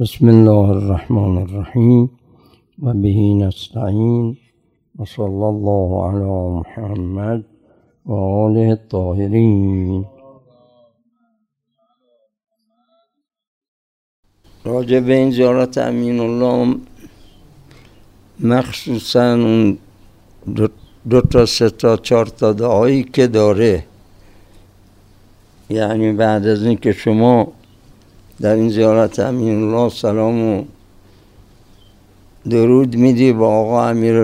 بسم الله الرحمن الرحیم و بهی نستعین و الله علی محمد و آله الطاهرین راجع به این زیارت امین الله مخصوصا اون دو, دو تا سه تا چهار تا که داره یعنی بعد از اینکه شما در این زیارت امین الله سلام و درود میدی با آقا امیر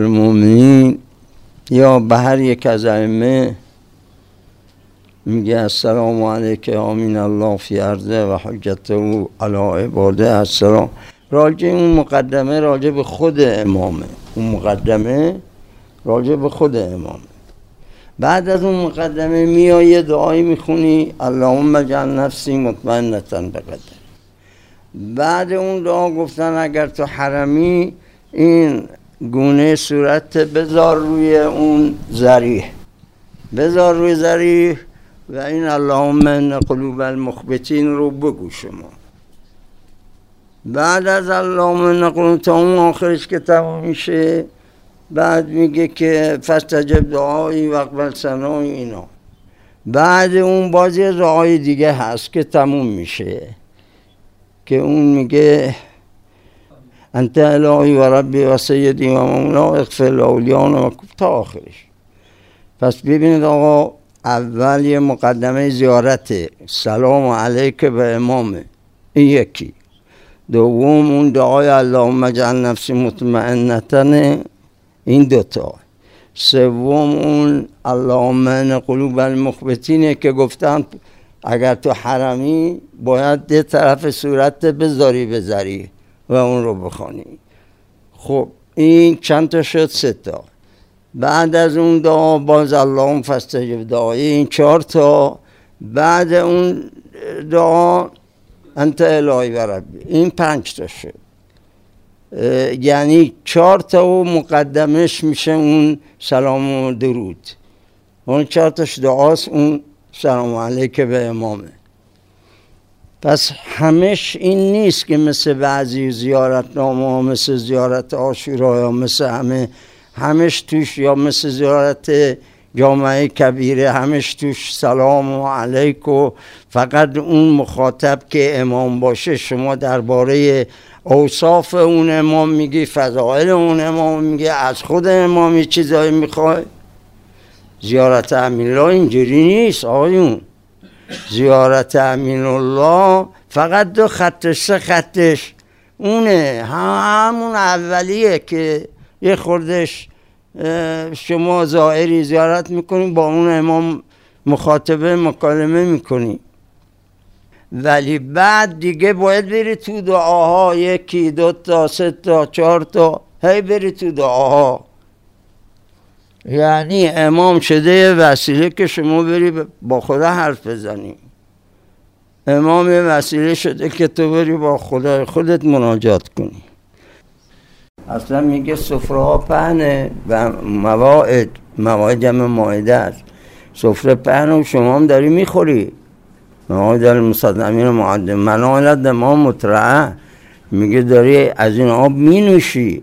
یا به هر یک از ائمه میگه السلام علیک آمین الله فی عرضه و حجت او علی عباده. السلام. راجع اون مقدمه راجع به خود امامه. اون مقدمه راجع به خود امامه. بعد از اون مقدمه میای دعایی می‌خونی. اللهم اجعل نفسی مطمئنتن بقدر. بعد اون دعا گفتن اگر تو حرمی این گونه صورت بذار روی اون زریح. بذار روی زریح و این اللهم ان قلوب المخبتین رو بگو شما. بعد از اللهم ان قلوب تا اون آخرش که تمام میشه بعد میگه که فستجب دعایی و اقبل سنایی اینا. بعد اون بازی دعای دیگه هست که تموم میشه. که اون میگه انت الهی و ربی و سیدی و مولا اغفر لاولیان و تا آخرش. پس ببینید آقا اول یه مقدمه زیارت. سلام علیک به امامه این یکی. دوم اون دعای اللهم اجعل نفسی مطمئنتن. این دوتا. سوم اون اللهم قلوب المخبتینه که گفتن اگر تو حرمی باید ده طرف صورت بذاری بذاری و اون رو بخوانی خب این چند تا شد؟ سه تا. بعد از اون دعا باز اللهم فستجب دعای این چهار تا. بعد اون دعا انت الهی و این پنج تا شد. یعنی چهار تا و مقدمش میشه اون سلام و درود. اون چهار تاش دعاست اون سلام علیک به امامه پس همش این نیست که مثل بعضی زیارت نامه مثل زیارت آشورا یا مثل همه همش توش یا مثل زیارت جامعه کبیره همش توش سلام و علیک و فقط اون مخاطب که امام باشه. شما درباره اوصاف اون امام میگی فضائل اون امام میگی از خود امام یه چیزایی می‌خوای؟ زیارت امین الله اینجوری نیست آقایون. زیارت امین الله فقط دو خطش سه خطش اونه. همون اولیه که یه خوردش شما زائری زیارت می‌کنیم با اون امام مخاطبه مکالمه می‌کنیم ولی بعد دیگه باید بری تو دعاها یکی دو تا سه تا چهار تا هی بری تو دعاها. یعنی امام شده وسیله که شما بری با خدا حرف بزنی. امام وسیله شده که تو بری با خدا خودت مناجات کنی. اصلا میگه سفره ها پهنه و مواعد مواعد جمع ماعده است. سفره پهنه و شما هم داری می‌خوری. مواعد المصدمین معدم. منالت ما مطرعه. میگه داری از این آب مینوشی.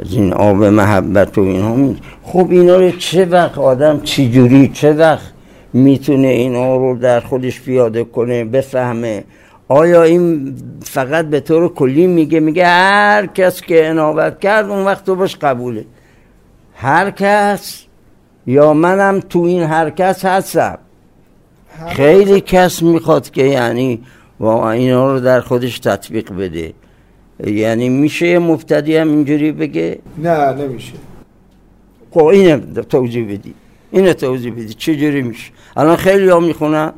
از این آب محبت و اینا می... خب اینا رو چه وقت آدم چی جوری چه وقت می‌تونه اینا رو در خودش پیاده کنه بفهمه؟ آیا این فقط به طور کلی میگه میگه هر کس که انابت کرد اون وقت تو باش قبوله. هر کس یا منم تو این هر کس هستم. خیلی کس می‌خواد که یعنی واقعا اینا رو در خودش تطبیق بده. یعنی میشه یه مبتدی هم اینجوری بگه؟ نه نمیشه. خب اینه توضیح بدی. اینه توضیح بدی. چجوری میشه؟ الان خیلی ها می‌خونن.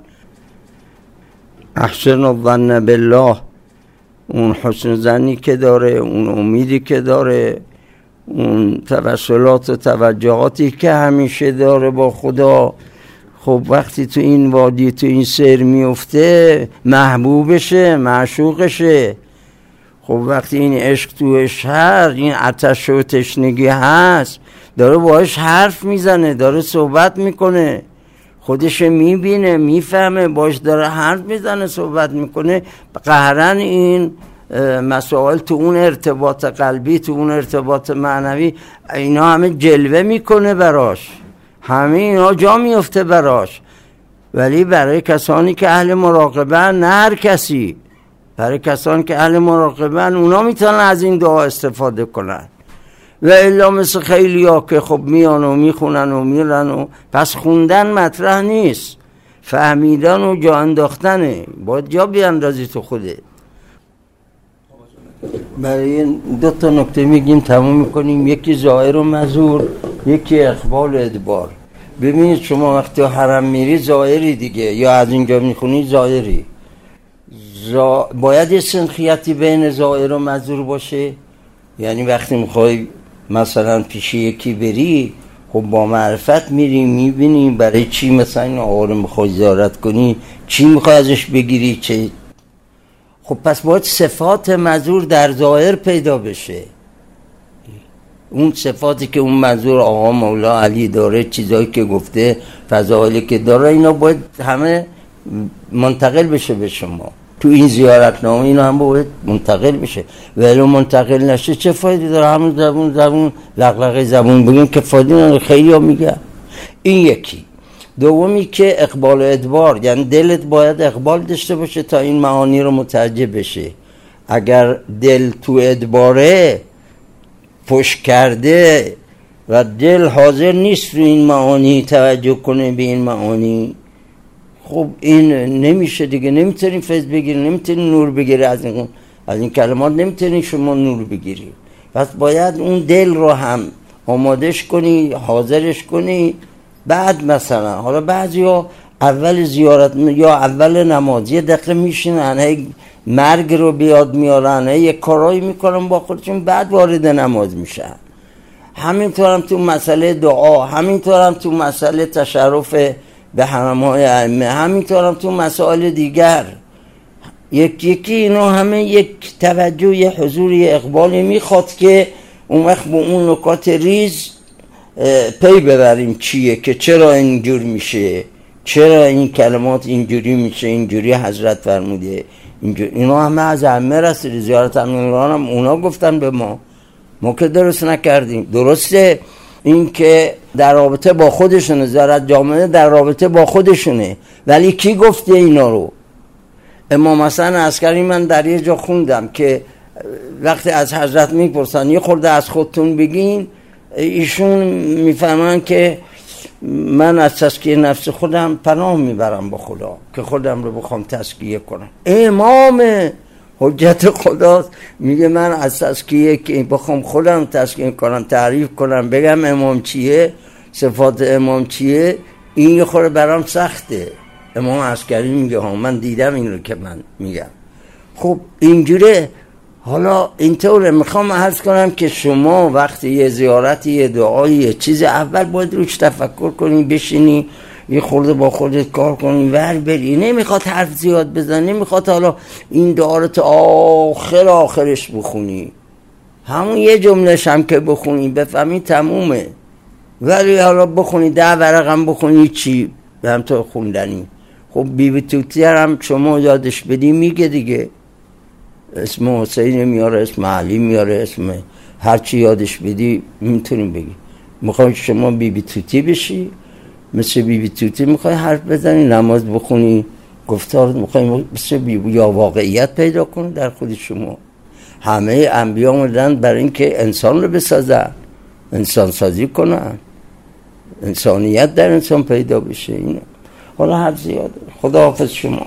احسن الظن بالله. اون حسن زنی که داره اون امیدی که داره اون توسلات و توجهاتی که همیشه داره با خدا. خب وقتی تو این وادی تو این سیر میفته محبوبشه معشوقشه. خب وقتی این عشق توش هست این عتش و تشنگی هست داره باش حرف می‌زنه داره صحبت می‌کنه. خودش می‌بینه می‌فهمه باش داره حرف می‌زنه صحبت می‌کنه. قهرن این مسائل تو اون ارتباط قلبی تو اون ارتباط معنوی اینا همه جلوه می‌کنه براش. همه اینا جا میفته براش. ولی برای کسانی که اهل مراقبه نه هر کسی. برای کسانی که اهل مراقبه اونا می‌تونن از این دعا استفاده کنن. و الا مثل خیلی ها که خب میان و می‌خونن و میرن و پس خوندن مطرح نیست. فهمیدن و جا انداختنه. باید جا بیاندازی تو خوده برای دو تا نکته میگیم تموم می‌کنیم. یکی ظاهر و مزور یکی اقبال ادبار. ببینید شما وقتی حرم میری ظاهری دیگه. یا از اینجا می‌خونی ظاهری. زا... باید یه سنخیتی بین ظاهر و مزور باشه. یعنی وقتی می‌خوای مثلا پیش یکی بری خب با معرفت میری می‌بینی برای چی مثلا این آقا می‌خوای زیارت کنی چی می‌خوای ازش بگیری چه؟ خب پس باید صفات مزور در ظاهر پیدا بشه. اون صفاتی که اون منظور آقا مولا علی داره چیزایی که گفته فضایلی که داره اینا باید همه منتقل بشه به شما. تو این زیارت نامه اینا هم باید منتقل بشه ولی منتقل نشه چه فایده داره؟ همون زبون زبون لغلقه زبون بگیم که فایده خیلی ها میگه. این یکی. دومی که اقبال و ادبار یعنی دلت باید اقبال داشته باشه تا این معانی رو متوجه بشه. اگر دل تو ادباره پشت کرده و دل حاضر نیست رو این معانی توجه کنه به این معانی خب این نمیشه دیگه نمی‌تونی فیض بگیری نمی‌تونی نور بگیری از این از این کلمات نمی‌تونی شما نور بگیری. پس باید اون دل رو هم آمادش کنی حاضرش کنی. بعد مثلا حالا بعضی ها اول زیارت یا اول نماز یه دقیقه میشینن مرگ رو بیاد میارن یه کارایی می‌کنن با خودشون بعد وارد نماز میشن. همینطور هم تو مسئله دعا همینطور هم تو مسئله تشرف به حرم های ائمه. هم تو مسائل دیگر. یک یکی اینا همه یک توجه یه حضور یه اقبالی می‌خواد که اون وقت به اون نکات ریز پی ببریم چیه که چرا اینجور میشه؟ چرا این کلمات اینجوری میشه؟ اینجوری حضرت فرموده. اینجور اینا همه از همه رسید زیارت هم اونا گفتن به ما. ما که درست نکردیم. درسته این که در رابطه با خودشونه زیارت جامعه در رابطه با خودشونه. ولی کی گفته اینا رو؟ امام حسن عسکری من در یه جا خوندم که وقتی از حضرت می‌پرسن یه خورده از خودتون بگین ایشون می‌فهمن که من از تسکیه نفس خودم پناه می‌برم با خدا که خودم رو بخوام تسکیه کنم. امام حجت خداست میگه من از تسکیه که بخوام خودم تسکیه کنم تعریف کنم بگم امام چیه؟ صفات امام چیه؟ این یه خوره برام سخته. امام عسکری میگه ها من دیدم این رو که من میگم. خب اینجوره. حالا اینطوره می‌خوام عرض کنم که شما وقتی یه زیارتی یه دعایی یه چیز اول باید روش تفکر کنی بشینی یه خورده با خودت کار کنی ور بری. نمی‌خواد حرف زیاد بزنی نمی‌خواد حالا این دعا تا آخر آخرش بخونی. همون یه جملهش هم که بخونی بفهمی تمومه. ولی حالا بخونی ده ورقم بخونی چی؟ به هم تو خوندنی. خب بیبی توتی هم شما یادش بدی میگه دیگه. اسم حسین میاره اسم علی میاره اسم هرچی یادش بدی می‌تونیم بگی. می‌خوای شما بی بی توتی بشی؟ مثل بی بی توتی می‌خوای حرف بزنی نماز بخونی. گفتار می‌خوای مثل بی یا واقعیت پیدا کنی در خود شما. همه انبیا مدن برای اینکه انسان رو بسازن انسان سازی کنن. انسانیت در انسان پیدا بشه. این حالا حرف زیاده. خدا حافظ شما.